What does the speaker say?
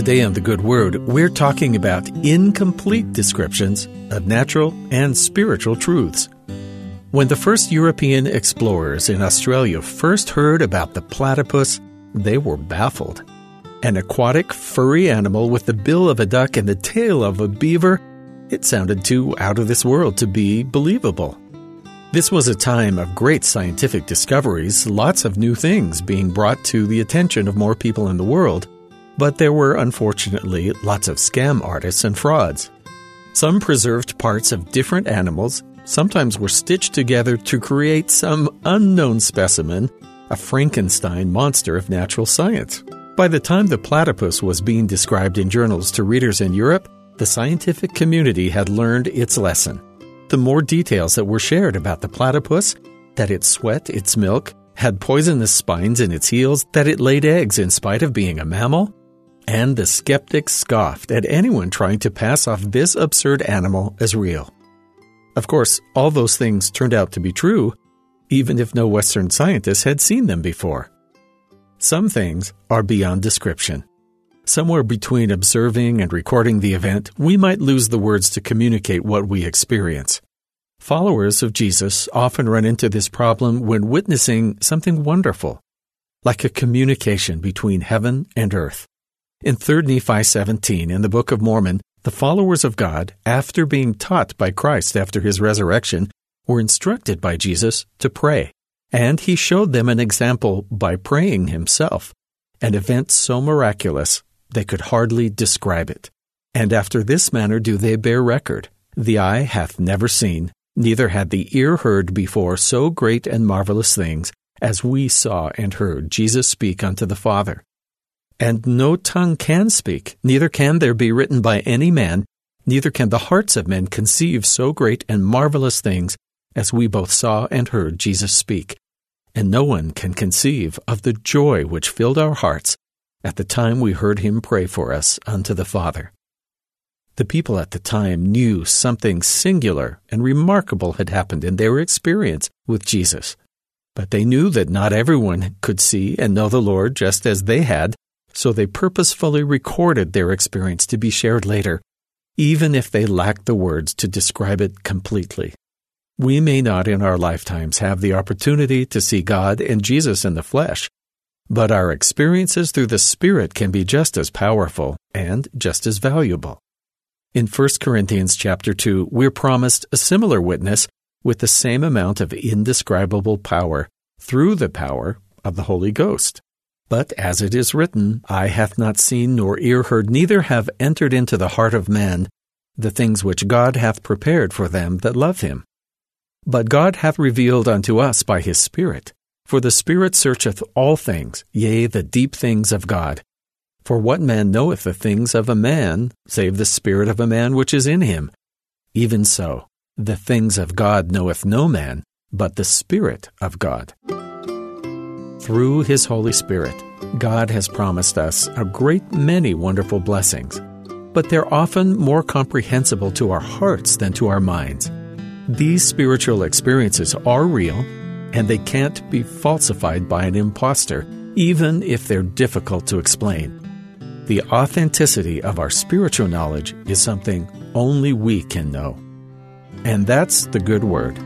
Today on The Good Word, we're talking about incomplete descriptions of natural and spiritual truths. When the first European explorers in Australia first heard about the platypus, they were baffled. An aquatic, furry animal with the bill of a duck and the tail of a beaver, it sounded too out of this world to be believable. This was a time of great scientific discoveries, lots of new things being brought to the attention of more people in the world, but there were unfortunately lots of scam artists and frauds. Some preserved parts of different animals, sometimes were stitched together to create some unknown specimen, a Frankenstein monster of natural science. By the time the platypus was being described in journals to readers in Europe, the scientific community had learned its lesson. The more details that were shared about the platypus, that it sweat its milk, had poisonous spines in its heels, that it laid eggs in spite of being a mammal, and the skeptics scoffed at anyone trying to pass off this absurd animal as real. Of course, all those things turned out to be true, even if no Western scientists had seen them before. Some things are beyond description. Somewhere between observing and recording the event, we might lose the words to communicate what we experience. Followers of Jesus often run into this problem when witnessing something wonderful, like a communication between heaven and earth. In 3 Nephi 17 in the Book of Mormon, the followers of God, after being taught by Christ after his resurrection, were instructed by Jesus to pray. And he showed them an example by praying himself, an event so miraculous they could hardly describe it. And after this manner do they bear record The eye hath never seen, neither had the ear heard before so great and marvelous things as we saw and heard Jesus speak unto the Father. And no tongue can speak, neither can there be written by any man, neither can the hearts of men conceive so great and marvelous things as we both saw and heard Jesus speak. And no one can conceive of the joy which filled our hearts at the time we heard him pray for us unto the Father. The people at the time knew something singular and remarkable had happened in their experience with Jesus. But they knew that not everyone could see and know the Lord just as they had, so they purposefully recorded their experience to be shared later, even if they lacked the words to describe it completely. We may not in our lifetimes have the opportunity to see God and Jesus in the flesh, but our experiences through the Spirit can be just as powerful and just as valuable. In 1 Corinthians chapter 2, we're promised a similar witness with the same amount of indescribable power through the power of the Holy Ghost. But as it is written, Eye hath not seen nor ear heard, neither have entered into the heart of man the things which God hath prepared for them that love him. But God hath revealed unto us by his Spirit. For the Spirit searcheth all things, yea, the deep things of God. For what man knoweth the things of a man, save the Spirit of a man which is in him? Even so, the things of God knoweth no man, but the Spirit of God. Through His Holy Spirit, God has promised us a great many wonderful blessings, but they're often more comprehensible to our hearts than to our minds. These spiritual experiences are real, and they can't be falsified by an impostor, even if they're difficult to explain. The authenticity of our spiritual knowledge is something only we can know. And that's the good word.